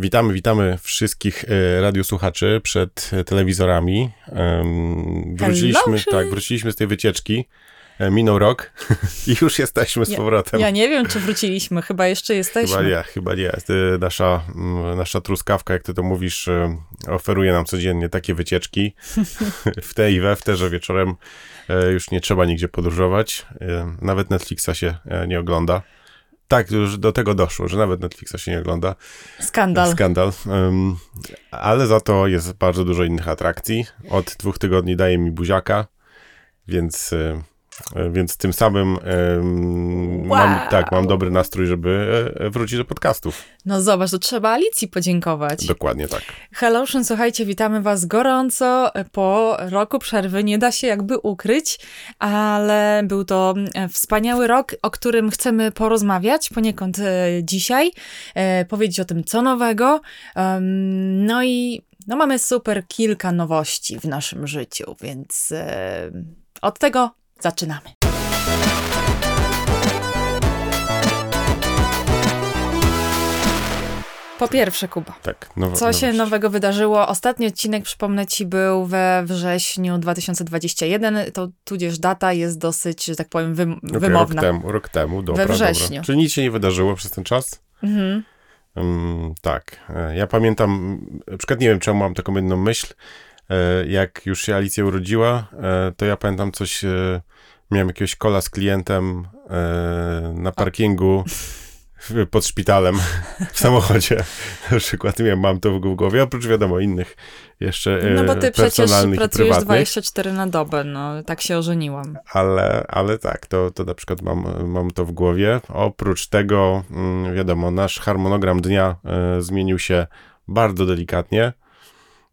Witamy, witamy wszystkich e, radiosłuchaczy przed e, telewizorami. Wróciliśmy, tak, wróciliśmy z tej wycieczki. E, Minął rok i już jesteśmy z powrotem. Ja nie wiem, czy wróciliśmy, chyba jeszcze jesteśmy. Chyba nie, chyba nie. Nasza, nasza truskawka, jak ty to mówisz, oferuje nam codziennie takie wycieczki. W te i we, w te, że wieczorem już nie trzeba nigdzie podróżować. Nawet Netflixa się nie ogląda. Tak, już do tego doszło, że nawet Netflixa się nie ogląda. Skandal. Skandal. Em, ale za to jest bardzo dużo innych atrakcji. Od dwóch tygodni daje mi buziaka, więc, więc tym samym em, mam, Wow. tak, mam dobry nastrój, żeby e, wrócić do podcastów. No zobacz, to trzeba Alicji podziękować. Dokładnie tak. Hellotion, słuchajcie, witamy was gorąco po roku przerwy. Nie da się jakby ukryć, ale był to e, wspaniały rok, o którym chcemy porozmawiać poniekąd e, dzisiaj, e, powiedzieć o tym, co nowego. No i no mamy super kilka nowości w naszym życiu, więc e, od tego zaczynamy. Po pierwsze, Kuba. Tak. Nowo, Co się nowość. nowego wydarzyło? Ostatni odcinek, przypomnę ci, był we wrześniu 2021, to tudzież data jest dosyć, że tak powiem, wym- Okej, wymowna. Rok temu, rok temu, dobra, wrześniu. dobra. Czyli nic się nie wydarzyło przez ten czas? Mhm. Mm, tak. E, Ja pamiętam, na przykład nie wiem, czemu mam taką jedną myśl, e, jak już się Alicja urodziła, e, to ja pamiętam coś, miałem jakiegoś kola z klientem e, na parkingu w- pod szpitalem w samochodzie. Na przykład miałem, mam to w głowie, oprócz wiadomo innych jeszcze e, No bo ty przecież pracujesz prywatnych. 24 na dobę, no tak się ożeniłam. Ale, ale tak, to, to na przykład mam, mam to w głowie. Oprócz tego, mm, wiadomo, nasz harmonogram dnia e, zmienił się bardzo delikatnie.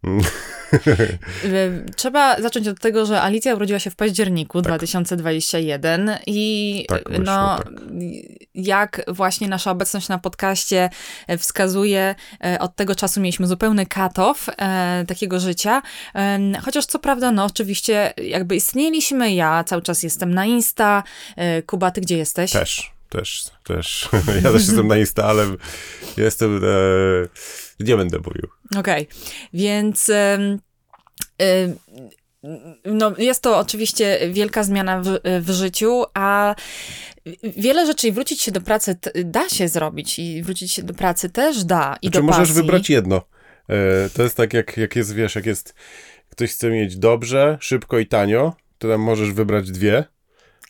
Trzeba zacząć od tego, że Alicja urodziła się w październiku 2021 i Tak, wyszło, no, tak. jak właśnie nasza obecność na podcaście e, wskazuje, e, od tego czasu mieliśmy zupełny cut-off e, takiego życia. Em, Chociaż co prawda, no oczywiście jakby istnieliśmy, ja cały czas jestem na Insta. E, Kuba, ty gdzie jesteś? Też, też, też. Ja też jestem na Insta, ale jestem, e, nie będę mówił. Okej, więc em, em, no, jest to oczywiście wielka zmiana w, w życiu, a wiele rzeczy i wrócić się do pracy da się zrobić i wrócić się do pracy też da i Znaczy do możesz pasji. wybrać jedno. E, to jest tak, jak, jak jest, wiesz, jak jest, ktoś chce mieć dobrze, szybko i tanio, to tam możesz wybrać dwie.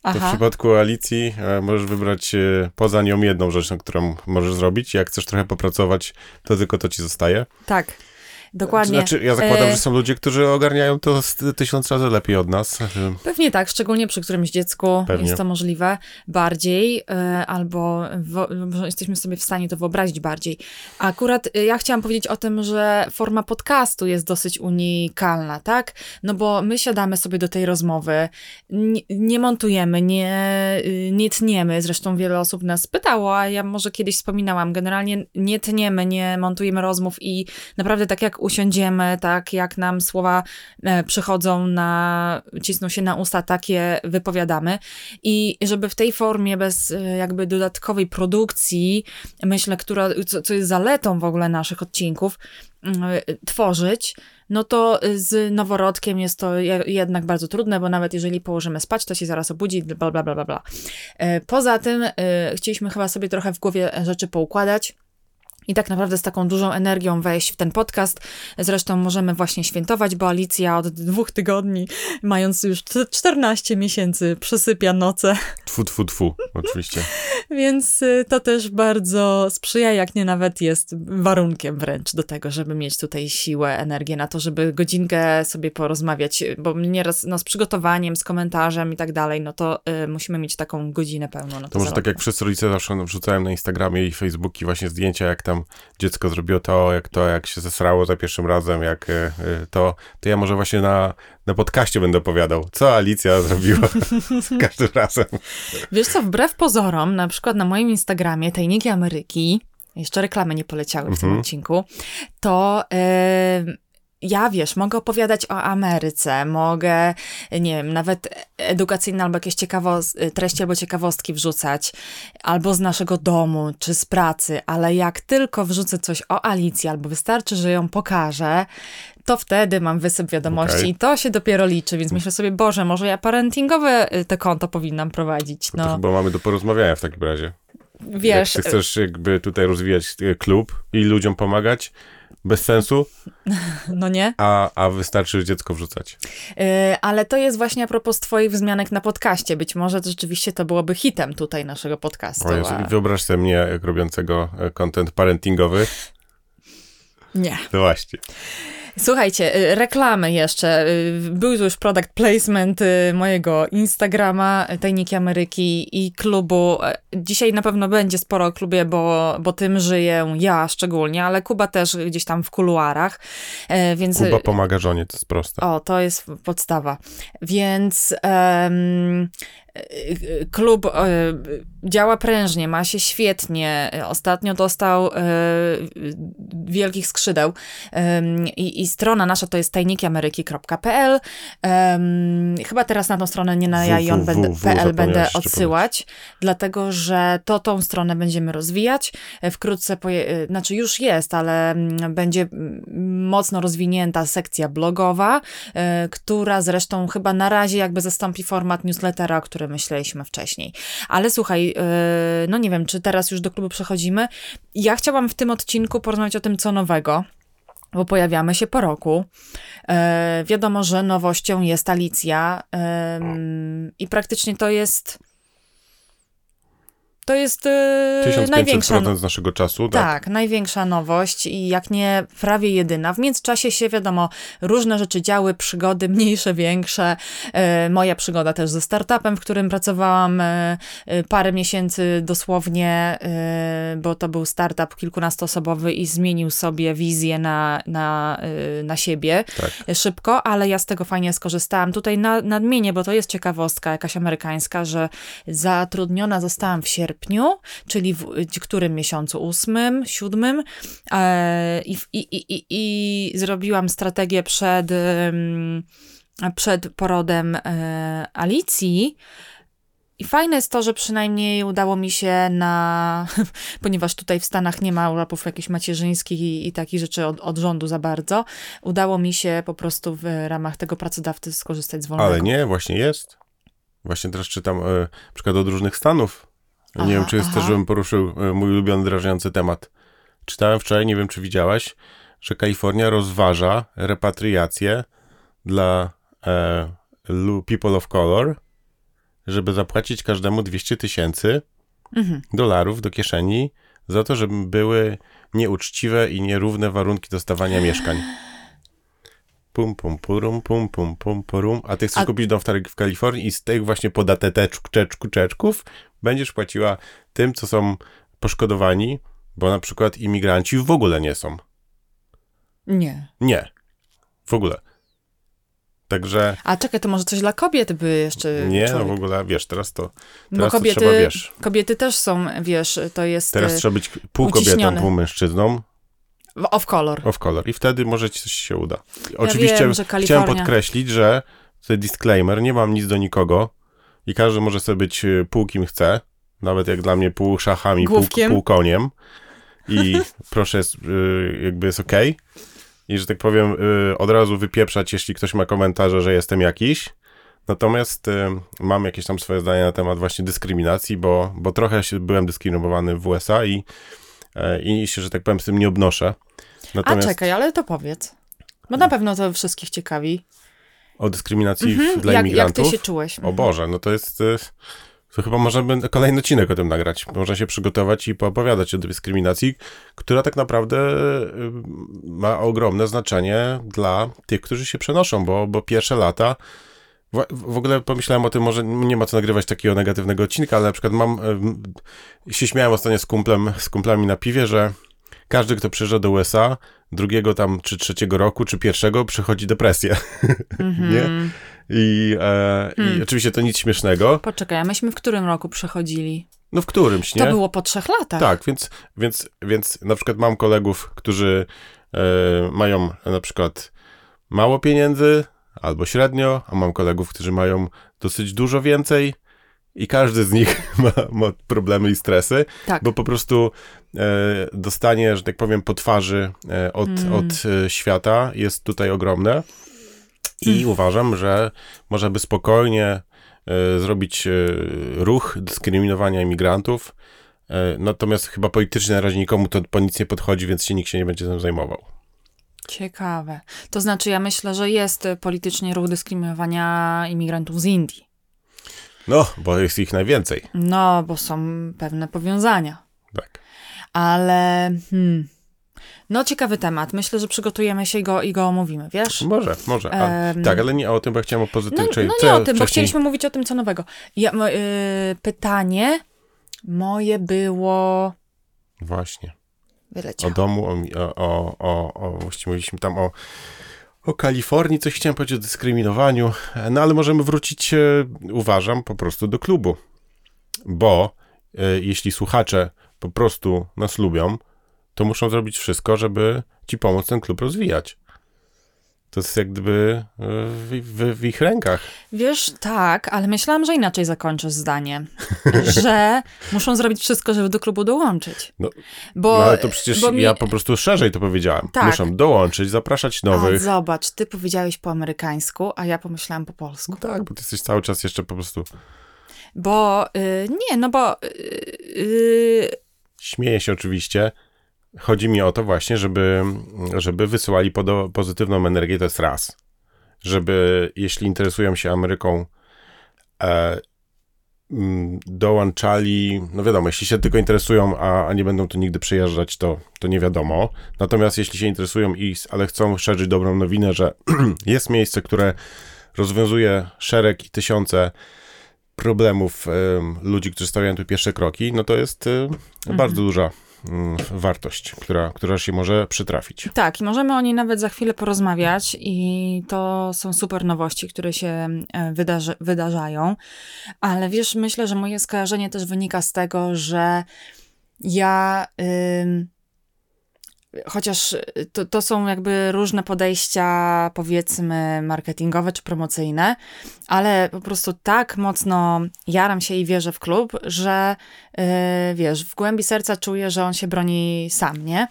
To w Aha, przypadku Alicji e, możesz wybrać e, poza nią jedną rzecz, na którą możesz zrobić. Jak chcesz trochę popracować, to tylko to ci zostaje. tak, dokładnie. Znaczy, ja zakładam, E, że są ludzie, którzy ogarniają to tysiąc razy lepiej od nas. Pewnie tak, szczególnie przy którymś dziecku Pewnie. jest to możliwe bardziej, e, albo jesteśmy sobie w stanie to wyobrazić bardziej. Akurat e, ja chciałam powiedzieć o tym, że forma podcastu jest dosyć unikalna, tak? No bo my siadamy sobie do tej rozmowy, nie, nie montujemy, nie, y, nie tniemy, zresztą wiele osób nas pytało, a ja może kiedyś wspominałam, generalnie nie tniemy, nie montujemy rozmów i naprawdę tak jak usiądziemy, tak jak nam słowa e, przychodzą na, cisną się na usta, takie wypowiadamy. I żeby w tej formie, bez e, jakby dodatkowej produkcji, myślę, która, co, co jest zaletą w ogóle naszych odcinków, mm, e, tworzyć, no to z noworodkiem jest to je- jednak bardzo trudne, bo nawet jeżeli położymy spać, to się zaraz obudzi, bla, bla, bla, bla, Poza tym chcieliśmy chyba sobie trochę w głowie rzeczy poukładać, i tak naprawdę z taką dużą energią wejść w ten podcast. Zresztą możemy właśnie świętować, bo Alicja od dwóch tygodni, mając już c- 14 miesięcy, przesypia noce, Tfu, tfu, tfu, oczywiście. więc y, to też bardzo sprzyja, jak nie nawet jest warunkiem wręcz do tego, żeby mieć tutaj siłę, energię na to, żeby godzinkę sobie porozmawiać, bo nieraz no, z przygotowaniem, z komentarzem i tak dalej, no to y, musimy mieć taką godzinę pełną. No To może tak jak wszyscy rodzice zawsze wrzucałem na Instagramie i Facebooki właśnie zdjęcia, jak tam dziecko zrobiło to, jak to, jak się zesrało za pierwszym razem, jak e, e, to, to ja może właśnie na, na podcaście będę opowiadał, co Alicja zrobiła za każdym razem. Wiesz co, wbrew pozorom, na przykład na moim Instagramie Tajniki Ameryki, jeszcze reklamy nie poleciały w tym Mhm. odcinku, to e, ja wiesz, mogę opowiadać o Ameryce, mogę, nie wiem, nawet edukacyjne albo jakieś ciekawos- treści albo ciekawostki wrzucać, albo z naszego domu, czy z pracy, ale jak tylko wrzucę coś o Alicji, albo wystarczy, że ją pokażę, to wtedy mam wysyp wiadomości Okej. i to się dopiero liczy, więc myślę sobie, Boże, może ja parentingowe y, te konto powinnam prowadzić, To no. chyba mamy do porozmawiania w takim razie. Wiesz, Jak ty chcesz jakby tutaj rozwijać e, klub i ludziom pomagać, bez sensu, no nie? a, a wystarczy dziecko wrzucać. Yy, ale to jest właśnie a propos twoich wzmianek na podcaście. Być może to rzeczywiście to byłoby hitem tutaj naszego podcastu. O Jezu, a- wyobraź sobie mnie jak robiącego e, content parentingowy. Nie. No właśnie. Słuchajcie, y, reklamy jeszcze. Y, Był już product placement y, mojego Instagrama, Tajniki Ameryki i klubu. Dzisiaj na pewno będzie sporo o klubie, bo, bo tym żyję ja szczególnie, ale Kuba też gdzieś tam w kuluarach, więc... Kuba pomaga żonie, to jest proste. O, to jest podstawa. Więc y, klub y, działa prężnie, ma się świetnie. Ostatnio dostał y, wielkich skrzydeł Em, i, i strona nasza to jest tajnikiameryki.pl. Chyba teraz na tą stronę nie na ja i on będę, odsyłać, dlatego że to tą stronę będziemy rozwijać. E, Wkrótce, poje, e, znaczy już jest, ale mm, będzie mm, mocno rozwinięta sekcja blogowa, e, która zresztą chyba na razie jakby zastąpi format newslettera, o którym myśleliśmy wcześniej. Ale słuchaj, e, no nie wiem, czy teraz już do klubu przechodzimy. Ja chciałam w tym odcinku porozmawiać o tym, co nowego. Bo pojawiamy się po roku. E, wiadomo, że nowością jest Alicja em, i praktycznie to jest. To jest e, największa. 1500% z naszego czasu, tak? Tak, największa nowość i jak nie prawie jedyna. W międzyczasie się wiadomo, różne rzeczy działy, przygody mniejsze, większe. E, moja przygoda też ze startupem, w którym pracowałam e, parę miesięcy dosłownie, bo to był startup kilkunastoosobowy i zmienił sobie wizję na, na, na siebie Tak. szybko, ale ja z tego fajnie skorzystałam. Tutaj na, nadmienię, bo to jest ciekawostka jakaś amerykańska, że zatrudniona zostałam w sierpniu, czyli w którym miesiącu? Ósmym, siódmym e, i, i, i, i, zrobiłam strategię przed, przed porodem e, Alicji. I fajne jest to, że przynajmniej udało mi się na, ponieważ tutaj w Stanach nie ma urlopów jakichś macierzyńskich i, i takich rzeczy od, od rządu za bardzo, udało mi się po prostu w ramach tego pracodawcy skorzystać z wolnego. Ale nie, właśnie jest. Właśnie teraz czytam e, na przykład od różnych stanów. Nie Aha, wiem, czy jest aha. też, żebym poruszył e, mój ulubiony, drażniący temat. Czytałem wczoraj, nie wiem, czy widziałaś, że Kalifornia rozważa repatriację dla e, people of color, żeby zapłacić każdemu 200 tysięcy Mhm. dolarów do kieszeni za to, żeby były nieuczciwe i nierówne warunki dostawania mieszkań. Pum, pum, purum, pum, pum, pum, purum. A ty chcesz A- kupić dom w, w Kalifornii i z tych właśnie podateczku, czeczku, czeczków będziesz płaciła tym, co są poszkodowani, bo na przykład imigranci w ogóle nie są. Nie. Nie. W ogóle. Także A czekaj, to może coś dla kobiet by jeszcze. nie, no człowiek- w ogóle, wiesz, teraz to, Bo teraz to kobiety, trzeba, wiesz, kobiety też są, wiesz, to jest teraz e, trzeba być pół kobietą, pół mężczyzną, off color. Off color. I wtedy może ci coś się uda. Oczywiście wiem, że chciałem Kalifornia- podkreślić, że to disclaimer, nie mam nic do nikogo i każdy może sobie być y, pół kim chce, nawet jak dla mnie pół szachami, pół, Główkiem. pół koniem i proszę, y, jakby jest okej. I że tak powiem, y, od razu wypieprzać, jeśli ktoś ma komentarze, że jestem jakiś. Natomiast mam jakieś tam swoje zdanie na temat właśnie dyskryminacji, bo, bo trochę się, byłem dyskryminowany w USA i, e, i się, że tak powiem, z tym nie obnoszę. A Natomiast czekaj, ale to powiedz. Bo na pewno to wszystkich ciekawi. O dyskryminacji Mhm. dla Jak, jak imigrantów. ty się czułeś? O Boże, no to jest. y, To chyba możemy kolejny odcinek o tym nagrać. Można się przygotować i poopowiadać o dyskryminacji, która tak naprawdę y, ma ogromne znaczenie dla tych, którzy się przenoszą, bo, bo pierwsze lata. W, w ogóle pomyślałem o tym, może nie ma co nagrywać takiego negatywnego odcinka, ale na przykład mam. y, się śmiałem ostatnio z kumplem, z kumplami na piwie, że każdy, kto przyjeżdża do USA, drugiego tam, czy trzeciego roku, czy pierwszego, przychodzi depresja. Mhm. nie? I, e, Hmm. I oczywiście to nic śmiesznego. Poczekaj, a myśmy w którym roku przechodzili? No w którymś, nie? To było po trzech latach. Tak, więc, więc, więc na przykład mam kolegów, którzy e, mają na przykład mało pieniędzy albo średnio, a mam kolegów, którzy mają dosyć dużo więcej i każdy z nich ma, ma problemy i stresy, Tak. bo po prostu e, dostanie, że tak powiem, po twarzy e, od, Mm. od e, świata jest tutaj ogromne i Mm. uważam, że można by spokojnie e, zrobić e, ruch dyskryminowania imigrantów, e, natomiast chyba politycznie na razie nikomu to po nic nie podchodzi, więc się nikt się nie będzie tym zajmował. Ciekawe. To znaczy, ja myślę, że jest politycznie ruch dyskryminowania imigrantów z Indii. No, bo jest ich najwięcej. No, bo są pewne powiązania. Tak. Ale. Hmm. No, ciekawy temat. Myślę, że przygotujemy się i go, i go omówimy, wiesz? Może, może. A, Em, tak, ale nie o tym, bo chciałem o No, pozytywnym. no nie o tym, bo chcieliśmy mówić o tym, co nowego. Ja, mo- y, pytanie moje było. Właśnie. O Wyleciało. domu, o, mi- o, o, o, o właściwie mówiliśmy tam o, o Kalifornii, coś chciałem powiedzieć o dyskryminowaniu, no ale możemy wrócić, e, uważam, po prostu do klubu. Bo e, jeśli słuchacze po prostu nas lubią, to muszą zrobić wszystko, żeby ci pomóc ten klub rozwijać. To jest jak gdyby e, w, w, w ich rękach. Wiesz, tak, ale myślałam, że inaczej zakończysz zdanie. że muszą zrobić wszystko, żeby do klubu dołączyć. No, Bo, no ale to przecież mi- ja po prostu szerzej to powiedziałem. Tak. Muszą dołączyć, zapraszać A nowych. zobacz, ty powiedziałeś po amerykańsku, a ja pomyślałam po polsku. No tak, bo ty jesteś cały czas jeszcze po prostu Bo y, nie, no bo y, y, Śmieję się oczywiście. Chodzi mi o to właśnie, żeby, żeby wysyłali podo- pozytywną energię, to jest raz. Żeby, jeśli interesują się Ameryką, e, mm, dołączali, no wiadomo, jeśli się tylko interesują, a, a nie będą tu nigdy przyjeżdżać, to, to nie wiadomo. Natomiast jeśli się interesują, i, ale chcą szerzyć dobrą nowinę, że jest miejsce, które rozwiązuje szereg i tysiące problemów em, ludzi, którzy stawiają tu pierwsze kroki, no to jest em, bardzo duża wartość, która, która się może przytrafić. tak, i możemy o niej nawet za chwilę porozmawiać i to są super nowości, które się e, wydarzy, wydarzają. Ale wiesz, myślę, że moje skojarzenie też wynika z tego, że ja... ym, Chociaż to, to są jakby różne podejścia, powiedzmy, marketingowe czy promocyjne, ale po prostu tak mocno jaram się i wierzę w klub, że yy, wiesz, w głębi serca czuję, że on się broni sam, nie?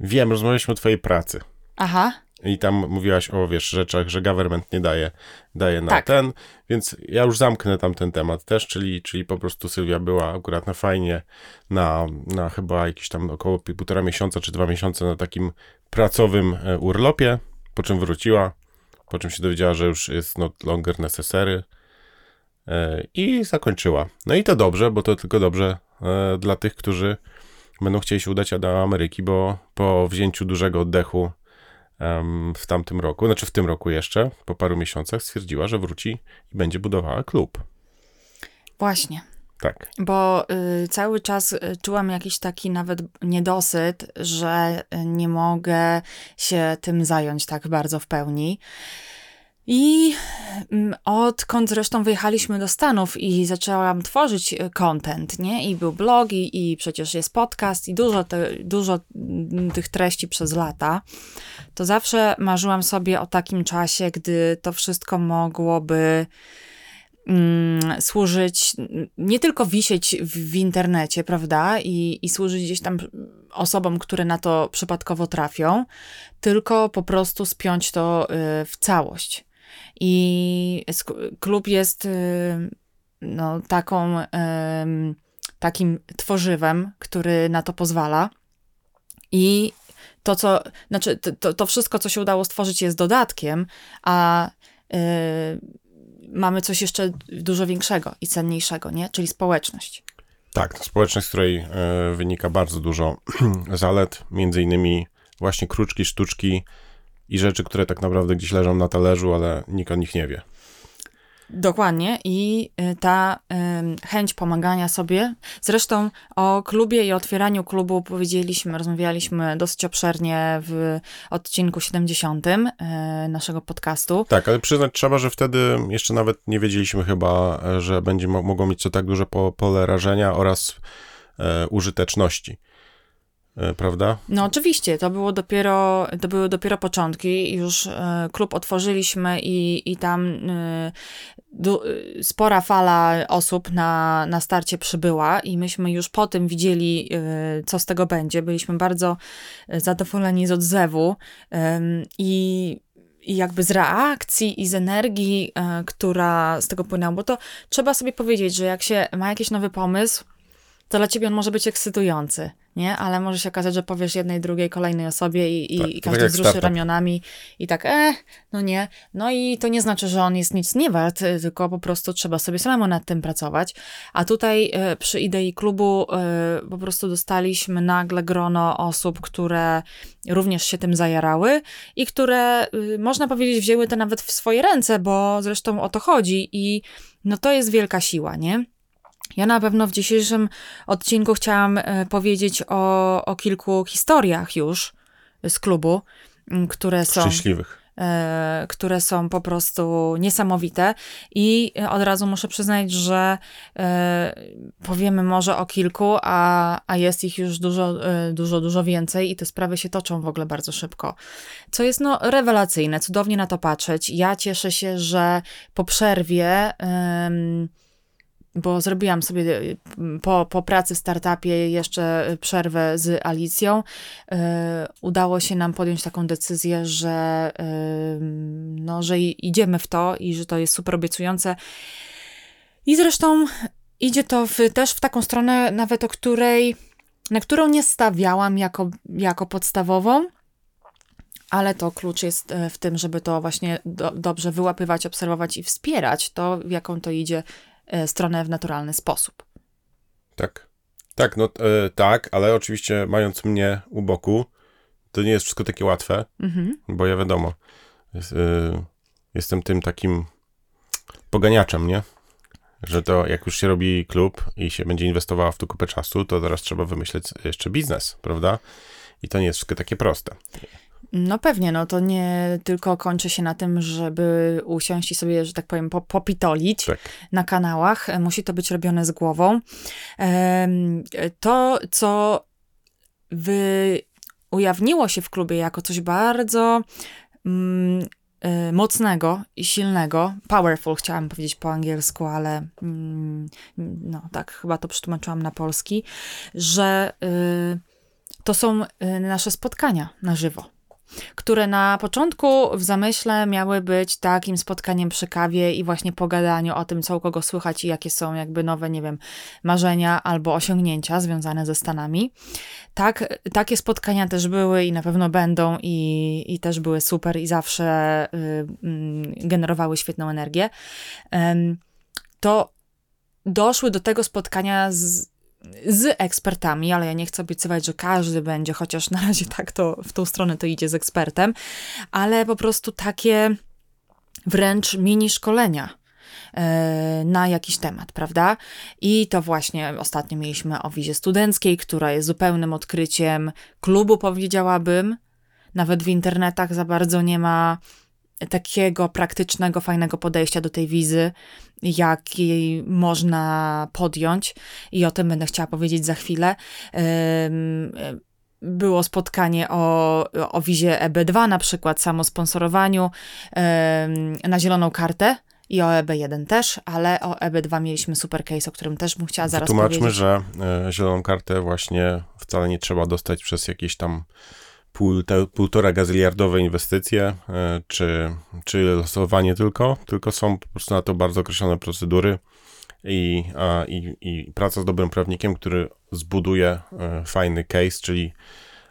Wiem, rozmawialiśmy o twojej pracy Aha, i tam mówiłaś o, wiesz, rzeczach, że government nie daje, daje na Tak. ten, więc ja już zamknę tam ten temat też, czyli, czyli po prostu Sylwia była akurat na fajnie, na, na chyba jakieś tam około półtora miesiąca czy dwa miesiące na takim pracowym e, urlopie, po czym wróciła, po czym się dowiedziała, że już jest not longer necessary e, i zakończyła. No i to dobrze, bo to tylko dobrze e, dla tych, którzy będą chcieli się udać do Ameryki, bo po wzięciu dużego oddechu w tamtym roku, znaczy w tym roku jeszcze, po paru miesiącach stwierdziła, że wróci i będzie budowała klub. właśnie. Tak. Bo y, cały czas y, czułam jakiś taki nawet niedosyt, że y, nie mogę się tym zająć tak bardzo w pełni. I mm, odkąd zresztą wyjechaliśmy do Stanów i zaczęłam tworzyć y, content, nie? I był blog, i, i przecież jest podcast, i dużo, te, dużo mm, tych treści przez lata, to zawsze marzyłam sobie o takim czasie, gdy to wszystko mogłoby mm, służyć, nie tylko wisieć w, w internecie, prawda, i, i służyć gdzieś tam osobom, które na to przypadkowo trafią, tylko po prostu spiąć to y, w całość. I klub jest y, no, taką, takim tworzywem, który na to pozwala. I to, co, znaczy, to- to, wszystko, co się udało stworzyć, jest dodatkiem, a y, mamy coś jeszcze dużo większego i cenniejszego, nie? Czyli społeczność. Tak, społeczność, z której e, wynika bardzo dużo zalet, między innymi właśnie kruczki, sztuczki i rzeczy, które tak naprawdę gdzieś leżą na talerzu, ale nikt o nich nie wie. Dokładnie. I y, ta ym, chęć pomagania sobie. Zresztą o klubie i otwieraniu klubu powiedzieliśmy, rozmawialiśmy dosyć obszernie w odcinku 70 y, naszego podcastu. Tak, ale przyznać trzeba, że wtedy jeszcze nawet nie wiedzieliśmy chyba, że będzie mo- mogło mieć to tak duże po, pole rażenia oraz e, użyteczności. E, prawda? No oczywiście, to było dopiero, to były dopiero początki, już e, klub otworzyliśmy i, i tam e, spora fala osób na, na starcie przybyła i myśmy już po tym widzieli, co z tego będzie. Byliśmy bardzo zadowoleni z odzewu i i jakby z reakcji i z energii, która z tego płynęła, bo to trzeba sobie powiedzieć, że jak się ma jakiś nowy pomysł, to dla ciebie on może być ekscytujący, nie? Ale może się okazać, że powiesz jednej, drugiej, kolejnej osobie i, i, Tak, i tak każdy jak wzruszy startup. ramionami i tak, e, no nie. No i to nie znaczy, że on jest nic nie wart, y, tylko po prostu trzeba sobie samemu nad tym pracować. A tutaj e, przy idei klubu e, po prostu dostaliśmy nagle grono osób, które również się tym zajarały i które, y, można powiedzieć, wzięły to nawet w swoje ręce, bo zresztą o to chodzi i no to jest wielka siła, nie? Ja na pewno w dzisiejszym odcinku chciałam e, powiedzieć o, o kilku historiach już z klubu, które są, Szczęśliwych. e, które są po prostu niesamowite i od razu muszę przyznać, że e, powiemy może o kilku, a, a jest ich już dużo, dużo, dużo więcej i te sprawy się toczą w ogóle bardzo szybko. Co jest no rewelacyjne, cudownie na to patrzeć. Ja cieszę się, że po przerwie... em, bo zrobiłam sobie y, po, po pracy w startupie jeszcze przerwę z Alicją. Y, udało się nam podjąć taką decyzję, że, y, no, że idziemy w to i że to jest super obiecujące. I zresztą idzie to w, też w taką stronę, nawet o której, na którą nie stawiałam jako, jako podstawową. Ale to klucz jest e, w tym, żeby to właśnie do, dobrze wyłapywać, obserwować i wspierać to, w jaką to idzie e, stronę w naturalny sposób. Tak. Tak, no e, tak, ale oczywiście mając mnie u boku, to nie jest wszystko takie łatwe, Mhm. bo ja wiadomo, jest, e, jestem tym takim poganiaczem, nie? Że to jak już się robi klub i się będzie inwestowała w to kupę czasu, to teraz trzeba wymyśleć jeszcze biznes, prawda? I to nie jest wszystko takie proste. No pewnie, no to nie tylko kończy się na tym, żeby usiąść i sobie, że tak powiem, po, popitolić Tak. na kanałach. E, Musi to być robione z głową. E, To, co wy ujawniło się w klubie jako coś bardzo mm, e, mocnego i silnego, powerful chciałam powiedzieć po angielsku, ale mm, no tak, chyba to przetłumaczyłam na polski, że y, to są y, nasze spotkania na żywo które na początku w zamyśle miały być takim spotkaniem przy kawie i właśnie pogadaniu o tym, co u kogo słychać i jakie są jakby nowe, nie wiem, marzenia albo osiągnięcia związane ze Stanami. Tak, takie spotkania też były i na pewno będą i, i też były super i zawsze y, mm, generowały świetną energię. Em, to doszły do tego spotkania z, z ekspertami, ale ja nie chcę obiecywać, że każdy będzie, chociaż na razie tak to w tą stronę to idzie z ekspertem, ale po prostu takie wręcz mini szkolenia e, na jakiś temat, prawda? I to właśnie ostatnio mieliśmy o wizie studenckiej, która jest zupełnym odkryciem klubu, powiedziałabym. Nawet w internetach za bardzo nie ma takiego praktycznego, fajnego podejścia do tej wizy, jaki można podjąć. I o tym będę chciała powiedzieć za chwilę. Było spotkanie o, o wizie EB2 na przykład, samo sponsorowaniu na zieloną kartę i o EB1 też, ale o EB2 mieliśmy super case, o którym też bym chciała zaraz Tłumaczmy, powiedzieć. że e, zieloną kartę właśnie wcale nie trzeba dostać przez jakieś tam półtora gazyliardowe inwestycje, e, czy, czy losowanie tylko, tylko są po prostu na to bardzo określone procedury i, i, i praca z dobrym prawnikiem, który zbuduje e, fajny case, czyli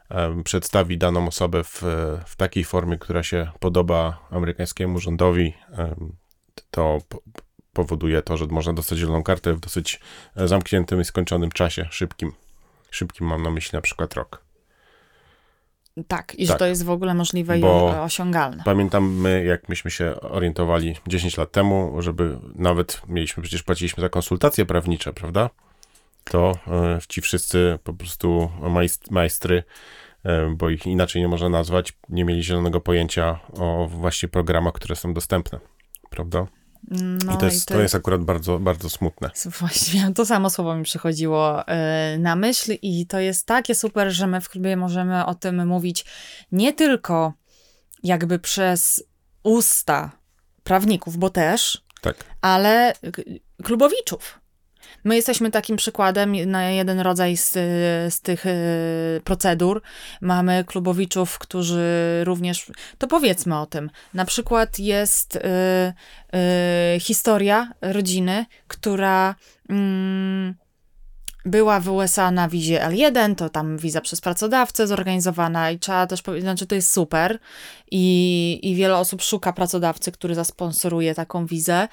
e, przedstawi daną osobę w, w takiej formie, która się podoba amerykańskiemu rządowi, to po, powoduje to, że można dostać zieloną kartę w dosyć zamkniętym i skończonym czasie, szybkim. Szybkim mam na myśli na przykład rok. Tak, i Tak. że to jest w ogóle możliwe Bo- i osiągalne. Pamiętam my, jak myśmy się orientowali 10 lat temu, żeby nawet mieliśmy, przecież płaciliśmy za konsultacje prawnicze, prawda? To e, ci wszyscy po prostu majst, majstry, e, bo ich inaczej nie można nazwać, nie mieli zielonego pojęcia o właśnie programach, które są dostępne, prawda? No I to jest, to jest akurat bardzo, bardzo smutne. Właśnie, to samo słowo mi przychodziło y, na myśl i to jest takie super, że my w klubie możemy o tym mówić nie tylko jakby przez usta prawników, bo też, Tak. ale klubowiczów. My jesteśmy takim przykładem na jeden rodzaj z, z tych y, procedur. Mamy klubowiczów, którzy również. To powiedzmy o tym. Na przykład jest y, y, historia rodziny, która. Mm, była w USA na wizie L1, to tam wiza przez pracodawcę zorganizowana i trzeba też powiedzieć, znaczy to jest super i, i wiele osób szuka pracodawcy, który zasponsoruje taką wizę,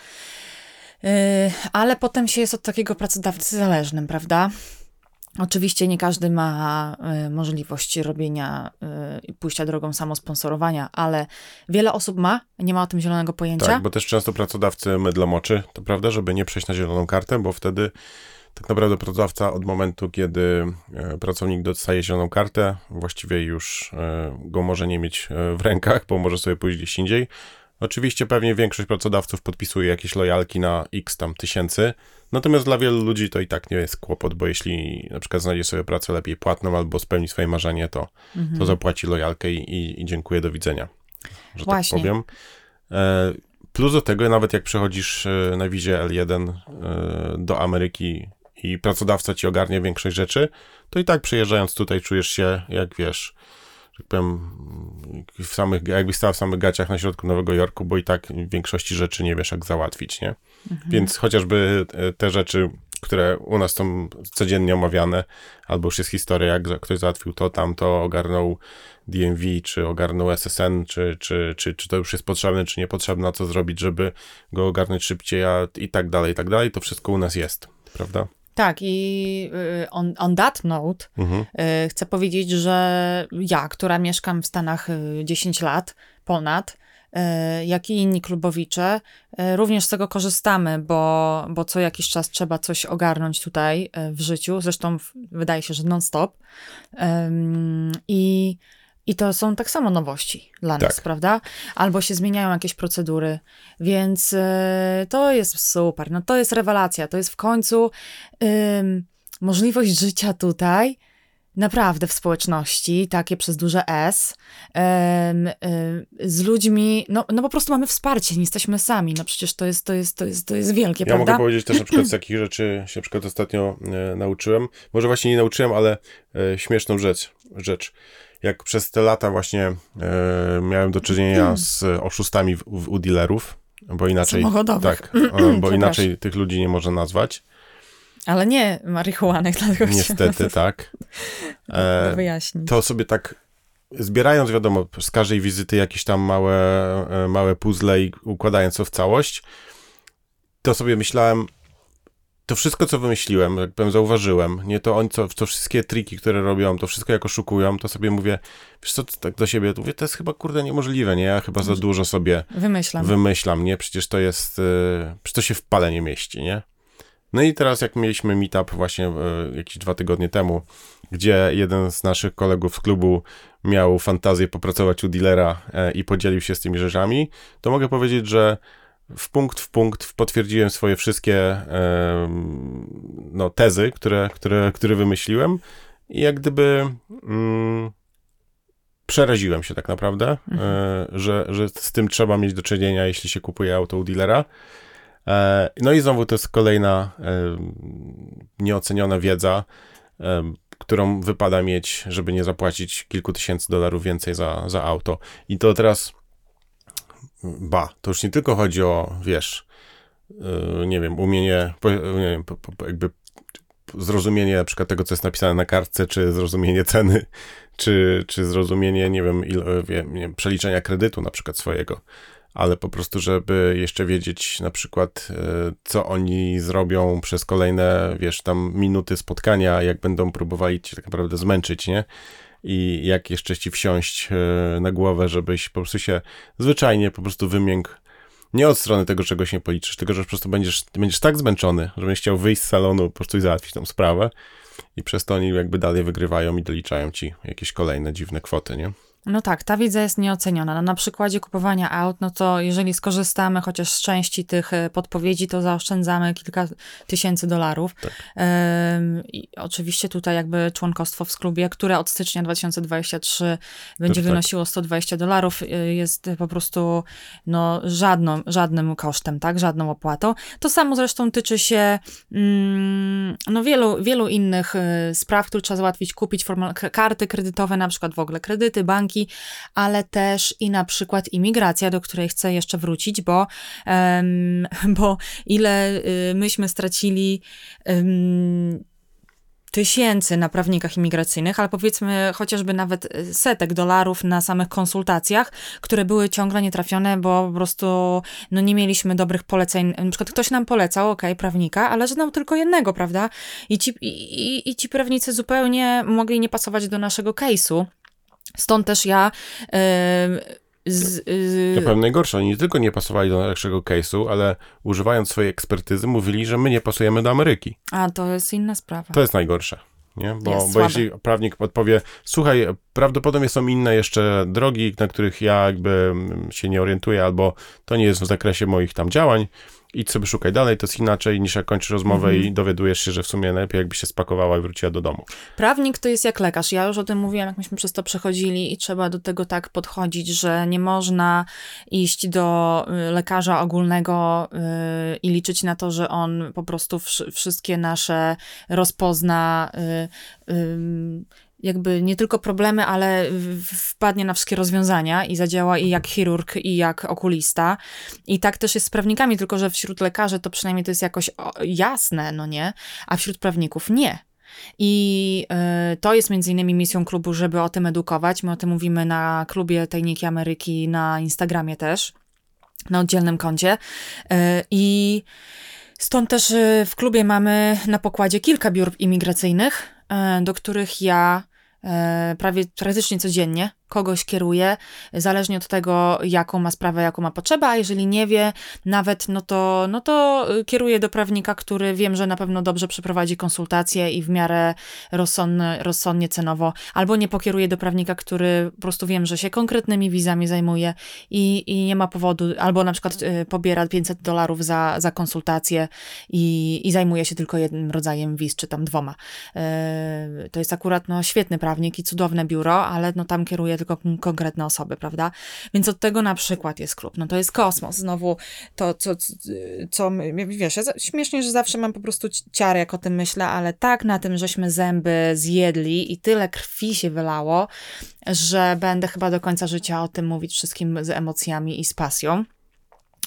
ale potem się jest od takiego pracodawcy zależnym, prawda? Oczywiście nie każdy ma y, możliwość robienia i pójścia drogą samosponsorowania, ale wiele osób ma, nie ma o tym zielonego pojęcia. Tak, bo też często pracodawcy mydlą oczy, to prawda, żeby nie przejść na zieloną kartę, bo wtedy tak naprawdę pracodawca od momentu, kiedy pracownik dostaje zieloną kartę, właściwie już go może nie mieć w rękach, bo może sobie pójść gdzieś indziej. Oczywiście pewnie większość pracodawców podpisuje jakieś lojalki na x tam tysięcy, natomiast dla wielu ludzi to i tak nie jest kłopot, bo jeśli na przykład znajdzie sobie pracę lepiej płatną albo spełni swoje marzenie, to, Mhm. to zapłaci lojalkę i, i, i dziękuję, do widzenia, że Właśnie. tak powiem. E, Plus do tego, nawet jak przechodzisz e, na wizie L1 e, do Ameryki i pracodawca ci ogarnie większość rzeczy, to i tak przyjeżdżając tutaj czujesz się, jak wiesz, tak powiem, w samych, jakbyś stał w samych gaciach na środku Nowego Jorku, bo i tak w większości rzeczy nie wiesz, jak załatwić, nie? Więc chociażby e, te rzeczy, które u nas są codziennie omawiane, albo już jest historia, jak ktoś załatwił to, tamto, ogarnął DMV, czy ogarnął SSN, czy, czy, czy, czy to już jest potrzebne, czy niepotrzebne, a co zrobić, żeby go ogarnąć szybciej, a i tak dalej, i tak dalej, to wszystko u nas jest, prawda? Tak, i y, on, on that note Mhm. y, chcę powiedzieć, że ja, która mieszkam w Stanach y, 10 lat ponad, y, jak i inni klubowicze, y, również z tego korzystamy, bo, bo co jakiś czas trzeba coś ogarnąć tutaj y, w życiu. Zresztą wydaje się, że non-stop. I i to są tak samo nowości dla nas, Tak. prawda? Albo się zmieniają jakieś procedury, więc y, to jest super. No to jest rewelacja. To jest w końcu możliwość życia tutaj, naprawdę w społeczności, takie przez duże S, em, z ludźmi, no, no po prostu mamy wsparcie, nie jesteśmy sami. No przecież to jest, to jest, to jest, to jest wielkie, Ja prawda? mogę powiedzieć też na przykład z jakich rzeczy się na przykład ostatnio e, nauczyłem. Może właśnie nie nauczyłem, ale e, śmieszną rzecz, rzecz. Jak przez te lata właśnie e, miałem do czynienia z oszustami w, w, u dealerów, bo inaczej... Samochodowych. Tak, e, bo inaczej tych ludzi nie można nazwać. Ale nie marihuanek, dlatego Niestety, tak. chciałam E, wyjaśnić. to sobie tak zbierając, wiadomo, z każdej wizyty jakieś tam małe, e, małe puzzle i układając to w całość, to sobie myślałem, to wszystko, co wymyśliłem, jak powiem, zauważyłem, nie to oni, co, to wszystkie triki, które robią, to wszystko jak oszukują, to sobie mówię, wiesz co, tak do siebie, mówię, to jest chyba, kurde, niemożliwe, nie? Ja chyba za dużo sobie Wymyślam. wymyślam, nie? Przecież to jest, yy, przecież to się w pale nie mieści, nie? No i teraz jak mieliśmy meetup właśnie e, jakieś dwa tygodnie temu, gdzie jeden z naszych kolegów z klubu miał fantazję popracować u dealera e, i podzielił się z tymi rzeczami, to mogę powiedzieć, że w punkt w punkt potwierdziłem swoje wszystkie no, tezy, które, które, które wymyśliłem i jak gdyby mm, przeraziłem się tak naprawdę, e, że, że z tym trzeba mieć do czynienia, jeśli się kupuje auto u dealera. E, No i znowu to jest kolejna nieoceniona wiedza, którą wypada mieć, żeby nie zapłacić kilku tysięcy dolarów więcej za, za auto. I to teraz, ba, to już nie tylko chodzi o, wiesz, e, nie wiem, umienie, po- nie wiem, po- po- jakby zrozumienie na przykład tego, co jest napisane na kartce, czy zrozumienie ceny, czy, czy zrozumienie, nie wiem, il, wiem, nie przeliczenia kredytu na przykład swojego, ale po prostu, żeby jeszcze wiedzieć na przykład, e, co oni zrobią przez kolejne, wiesz, tam minuty spotkania, jak będą próbowali cię tak naprawdę zmęczyć, nie? I jak jeszcze ci wsiąść e, na głowę, żebyś po prostu się zwyczajnie po prostu wymiękł nie od strony tego, czegoś nie policzysz, tylko że po prostu będziesz, będziesz tak zmęczony, że będziesz chciał wyjść z salonu po prostu i załatwić tą sprawę i przez to oni jakby dalej wygrywają i doliczają ci jakieś kolejne dziwne kwoty, nie? No tak, ta wiedza jest nieoceniona. No, na przykładzie kupowania aut, no to jeżeli skorzystamy chociaż z części tych e, podpowiedzi, to zaoszczędzamy kilka tysięcy dolarów. Tak. Ym, I oczywiście tutaj jakby członkostwo w klubie, które od stycznia 2023 będzie tak. wynosiło 120 dolarów, y, jest po prostu no, żadną, żadnym kosztem, tak? Żadną opłatą. To samo zresztą tyczy się mm, no, wielu, wielu innych y, spraw, które trzeba załatwić, kupić formal, karty kredytowe, na przykład w ogóle kredyty, banki, ale też i na przykład imigracja, do której chcę jeszcze wrócić, bo, bo ile y, myśmy stracili tysięcy na prawnikach imigracyjnych, ale powiedzmy chociażby nawet y, setek dolarów na samych konsultacjach, które były ciągle nietrafione, bo po prostu no, nie mieliśmy dobrych poleceń. Na przykład ktoś nam polecał, okej, prawnika, ale znał tylko jednego, prawda? I ci, i- i ci prawnicy zupełnie mogli nie pasować do naszego case'u. Stąd też ja... z, y, Ja powiem najgorsze, oni nie tylko nie pasowali do naszego case'u, ale używając swojej ekspertyzy mówili, że my nie pasujemy do Ameryki. a, to jest inna sprawa. To jest najgorsze. Nie? Bo, bo jeśli prawnik podpowie, słuchaj, prawdopodobnie są inne jeszcze drogi, na których ja jakby mm, się nie orientuję, albo to nie jest w zakresie moich tam działań, idź sobie szukaj dalej, to jest inaczej niż jak kończysz rozmowę Mhm. i dowiadujesz się, że w sumie najlepiej jakby się spakowała i wróciła do domu. Prawnik to jest jak lekarz. Ja już o tym mówiłam, jak myśmy przez to przechodzili i trzeba do tego tak podchodzić, że nie można iść do y, lekarza ogólnego y, i liczyć na to, że on po prostu wsz- wszystkie nasze rozpozna y, ym, jakby nie tylko problemy, ale wpadnie na wszystkie rozwiązania i zadziała i jak chirurg, i jak okulista. I tak też jest z prawnikami, tylko że wśród lekarzy to przynajmniej to jest jakoś jasne, no nie? A wśród prawników nie. I y, to jest między innymi misją klubu, żeby o tym edukować. My o tym mówimy na klubie Tajniki Ameryki na Instagramie też, na oddzielnym koncie. Y, I stąd też y, w klubie mamy na pokładzie kilka biur imigracyjnych, do których ja prawie praktycznie codziennie kogoś kieruję, zależnie od tego, jaką ma sprawę, jaką ma potrzebę, a jeżeli nie wie nawet, no to, no to y, kieruję do prawnika, który wiem, że na pewno dobrze przeprowadzi konsultacje i w miarę rozsądnie, rozsądnie cenowo, albo nie pokieruję do prawnika, który po prostu wiem, że się konkretnymi wizami zajmuje i, i nie ma powodu, albo na przykład y, pobiera 500 dolarów za, za konsultację i, i zajmuje się tylko jednym rodzajem wiz, czy tam dwoma. Y, to jest akurat no, świetny prawnik i cudowne biuro, ale no, tam kieruje tylko kon- konkretne osoby, prawda? Więc od tego na przykład jest klub. No to jest kosmos. Znowu to, co, co wiesz, ja śmiesznie, że zawsze mam po prostu ci- ciary, jak o tym myślę, ale tak na tym, żeśmy zęby zjedli i tyle krwi się wylało, że będę chyba do końca życia o tym mówić wszystkim z emocjami i z pasją.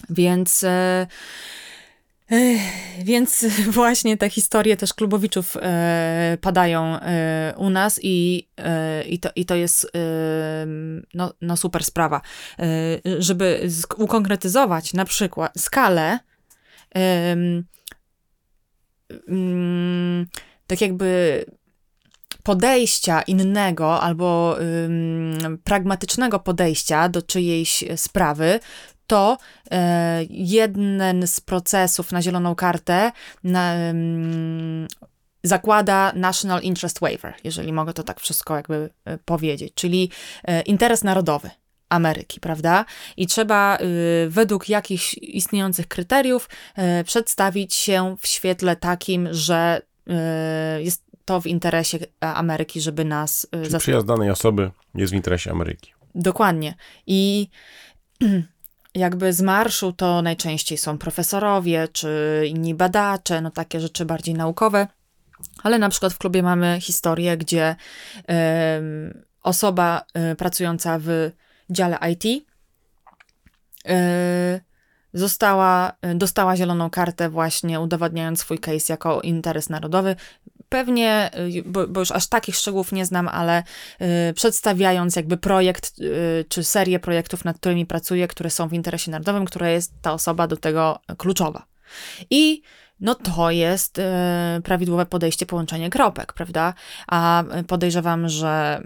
Więc... Ech, Więc właśnie te historie też klubowiczów e, padają e, u nas i, e, i, to, i to jest e, no, no super sprawa. E, żeby ukonkretyzować na przykład skalę mm, tak jakby podejścia innego albo pragmatycznego podejścia do czyjejś sprawy, to e, jeden z procesów na zieloną kartę na, zakłada National Interest Waiver, jeżeli mogę to tak wszystko jakby e, powiedzieć, czyli e, interes narodowy. Ameryki, prawda? I trzeba y, według jakichś istniejących kryteriów y, przedstawić się w świetle takim, że y, jest to w interesie Ameryki, żeby nas Czyli przyjazd danej osoby jest w interesie Ameryki. Dokładnie. I jakby z marszu to najczęściej są profesorowie czy inni badacze, no takie rzeczy bardziej naukowe. Ale na przykład w klubie mamy historię, gdzie em, osoba e, pracująca w dziale IT e, została, dostała zieloną kartę właśnie udowadniając swój case jako interes narodowy. Pewnie, y, bo, bo już aż takich szczegółów nie znam, ale y, przedstawiając jakby projekt y, czy serię projektów, nad którymi pracuje, które są w interesie narodowym, która jest ta osoba do tego kluczowa. I no to jest y, prawidłowe podejście, połączenie kropek, prawda? A y, podejrzewam, że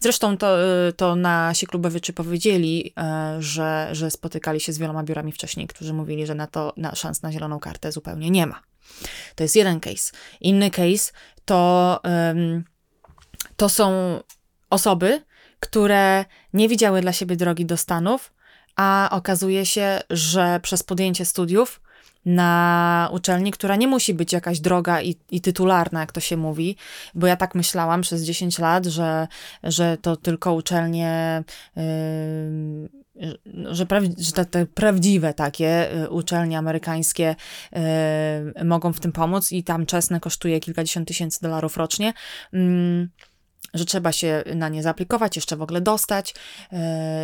Zresztą to, y, to nasi klubowiczy powiedzieli, że, że spotykali się z wieloma biurami wcześniej, którzy mówili, że na to na szans na zieloną kartę zupełnie nie ma. To jest jeden case. Inny case to, to są osoby, które nie widziały dla siebie drogi do Stanów, a okazuje się, że przez podjęcie studiów na uczelni, która nie musi być jakaś droga i, i tytularna, jak to się mówi, bo ja tak myślałam przez 10 lat, że, że to tylko uczelnie. Yy, że, że te, te, prawdziwe takie y, uczelnie amerykańskie y, mogą w tym pomóc i tam czesne kosztuje kilkadziesiąt tysięcy dolarów rocznie. Mm, że trzeba się na nie zaaplikować, jeszcze w ogóle dostać,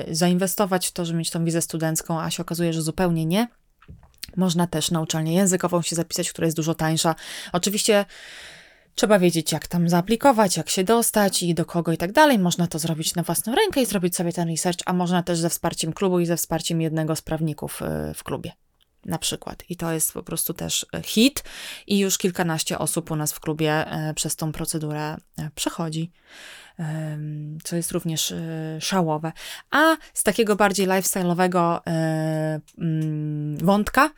y, zainwestować w to, żeby mieć tą wizę studencką, a się okazuje, że zupełnie nie. Można też na uczelnię językową się zapisać, która jest dużo tańsza. Oczywiście trzeba wiedzieć, jak tam zaaplikować, jak się dostać i do kogo i tak dalej. Można to zrobić na własną rękę i zrobić sobie ten research, a można też ze wsparciem klubu i ze wsparciem jednego z prawników y, w klubie. Na przykład. I to jest po prostu też y, hit, i już kilkanaście osób u nas w klubie y, przez tą procedurę przechodzi co jest również e, szałowe. A z takiego bardziej lifestyle'owego e, mm, wątka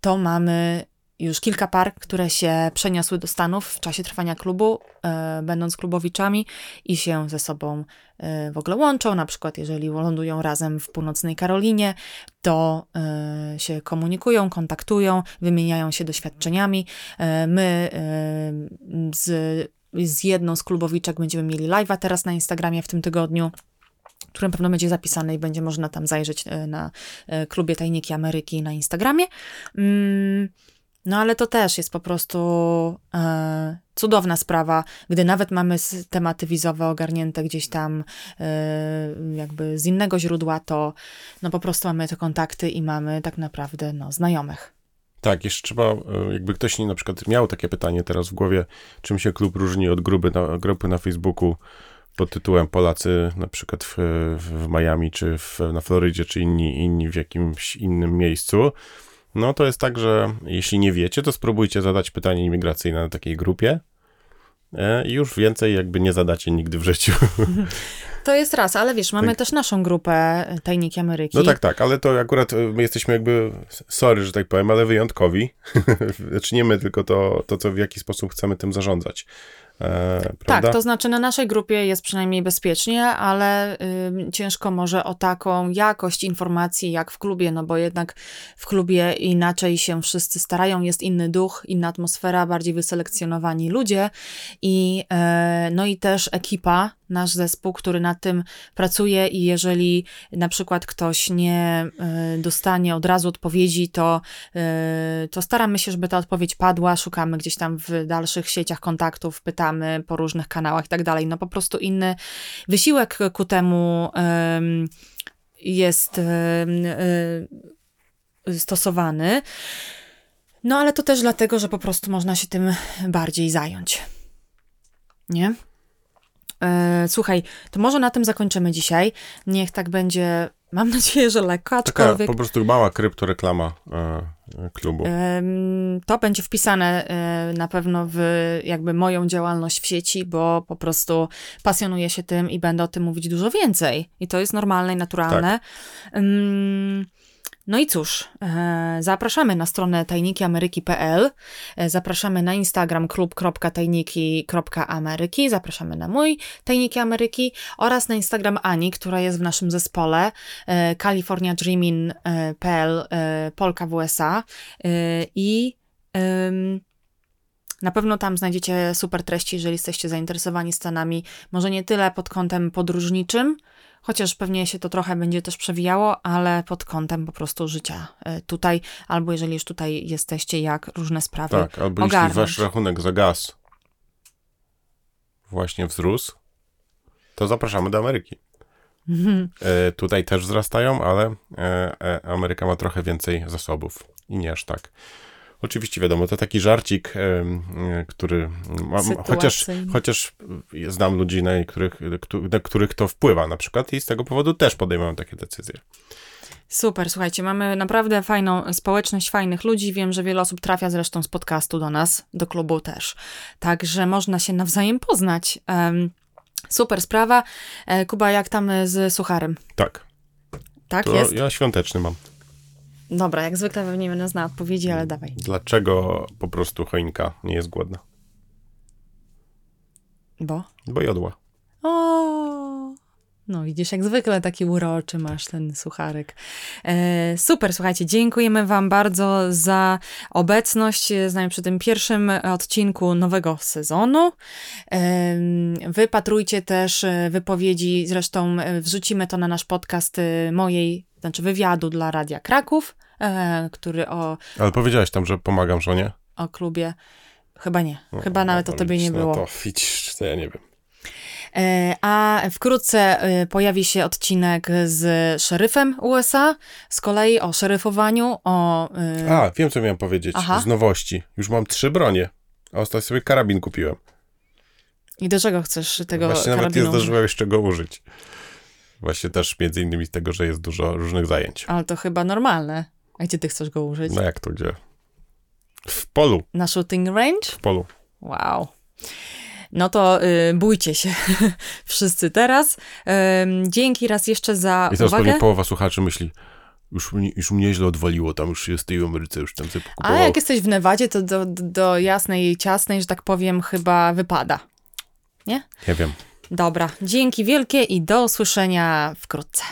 to mamy już kilka par, które się przeniosły do Stanów w czasie trwania klubu, e, będąc klubowiczami i się ze sobą e, w ogóle łączą. Na przykład, jeżeli lądują razem w północnej Karolinie, to e, się komunikują, kontaktują, wymieniają się doświadczeniami. My z z jedną z klubowiczek będziemy mieli live'a teraz na Instagramie w tym tygodniu który na pewno będzie zapisany i będzie można tam zajrzeć na klubie Tajniki Ameryki na Instagramie. Mm, no ale to też jest po prostu e, cudowna sprawa, gdy nawet mamy tematy wizowe ogarnięte gdzieś tam e, jakby z innego źródła, to no po prostu mamy te kontakty i mamy tak naprawdę no, znajomych. Tak, jeszcze trzeba, e, jakby ktoś nie na przykład miał takie pytanie teraz w głowie, czym się klub różni od grupy na, grupy na Facebooku pod tytułem Polacy na przykład w, w Miami, czy w, na Florydzie, czy inni, inni w jakimś innym miejscu, no to jest tak, że jeśli nie wiecie, to spróbujcie zadać pytanie imigracyjne na takiej grupie e, i już więcej jakby nie zadacie nigdy w życiu. To jest raz, ale wiesz, mamy tak. też naszą grupę Tajniki Ameryki. No tak, tak, ale to akurat e, my jesteśmy jakby, sorry, że tak powiem, ale wyjątkowi. znaczy nie my, tylko to, to, co w jaki sposób chcemy tym zarządzać. E, tak, to znaczy na naszej grupie jest przynajmniej bezpiecznie, ale y, ciężko może o taką jakość informacji jak w klubie, no bo jednak w klubie inaczej się wszyscy starają, jest inny duch, inna atmosfera, bardziej wyselekcjonowani ludzie i y, no i też ekipa, nasz zespół, który nad tym pracuje i jeżeli na przykład ktoś nie y, dostanie od razu odpowiedzi, to, y, to staramy się, żeby ta odpowiedź padła, szukamy gdzieś tam w dalszych sieciach kontaktów, pytamy po różnych kanałach i tak dalej. No po prostu inny wysiłek ku temu jest y, stosowany. No ale to też dlatego, że po prostu można się tym bardziej zająć. Nie? E, słuchaj, to może na tym zakończymy dzisiaj. Niech tak będzie, mam nadzieję, że lekko, aczkolwiek... Taka po prostu mała kryptoreklama e, klubu. To będzie wpisane e, na pewno w jakby moją działalność w sieci, bo po prostu pasjonuję się tym i będę o tym mówić dużo więcej. I to jest normalne i naturalne. Tak. No i cóż, e, zapraszamy na stronę tajnikiameryki.pl, e, zapraszamy na Instagram klub.tajniki.ameryki, zapraszamy na mój Tajniki Ameryki oraz na Instagram Ani, która jest w naszym zespole e, californiadreaming.pl Polka w USA i na pewno tam znajdziecie super treści, jeżeli jesteście zainteresowani Stanami, może nie tyle pod kątem podróżniczym, chociaż pewnie się to trochę będzie też przewijało, ale pod kątem po prostu życia e, tutaj, albo jeżeli już tutaj jesteście, jak różne sprawy Tak, albo ogarnąć. jeśli wasz rachunek za gaz właśnie wzrósł, to zapraszamy do Ameryki. Mhm. E, tutaj też wzrastają, ale e, e, Ameryka ma trochę więcej zasobów i nie aż tak. Oczywiście wiadomo, to taki żarcik, który mam, chociaż, chociaż znam ludzi, na których, na których to wpływa na przykład i z tego powodu też podejmują takie decyzje. Super, słuchajcie, mamy naprawdę fajną społeczność fajnych ludzi. Wiem, że wiele osób trafia zresztą z podcastu do nas, do klubu też. Także można się nawzajem poznać. Super sprawa. E, Kuba, jak tam z sucharem? Tak. Tak to jest? Ja świąteczny mam. Dobra, jak zwykle pewnie będę znała odpowiedzi, ale dawaj. Dlaczego po prostu choinka nie jest głodna? Bo? Bo jodła. O. No widzisz, jak zwykle taki uroczy masz ten sucharek. E, super, słuchajcie, dziękujemy wam bardzo za obecność z nami przy tym pierwszym odcinku nowego sezonu. E, wypatrujcie też wypowiedzi, zresztą wrzucimy to na nasz podcast mojej, znaczy wywiadu dla Radia Kraków, e, który o, Ale powiedziałeś tam, że pomagam żonie? o klubie, chyba nie, chyba No, nawet o no, tobie nie widzisz, było. No to widzisz, to ja nie wiem. E, A wkrótce e, pojawi się odcinek z szeryfem USA, z kolei o szeryfowaniu, o... e, A, wiem, co miałem powiedzieć. Aha. Z nowości. Już mam trzy bronie. A ostatnio sobie karabin kupiłem. I do czego chcesz tego Właśnie nawet nie karabinu? zdążyłem jeszcze go użyć. Właśnie też między innymi z tego, że jest dużo różnych zajęć. Ale to chyba normalne. A gdzie ty chcesz go użyć? No jak to gdzie? W polu, Na shooting range? w polu. Wow. No to y, bójcie się wszyscy teraz. Ym, dzięki raz jeszcze za I teraz uwagę. pewnie połowa słuchaczy myśli, już, mnie- już mnie źle odwaliło, tam już jest w tej Ameryce, już tam sobie A pokupował. jak jesteś w Nevadzie, to do, do jasnej i ciasnej, że tak powiem, chyba wypada. Nie wiem. Dobra, dzięki wielkie i do usłyszenia wkrótce.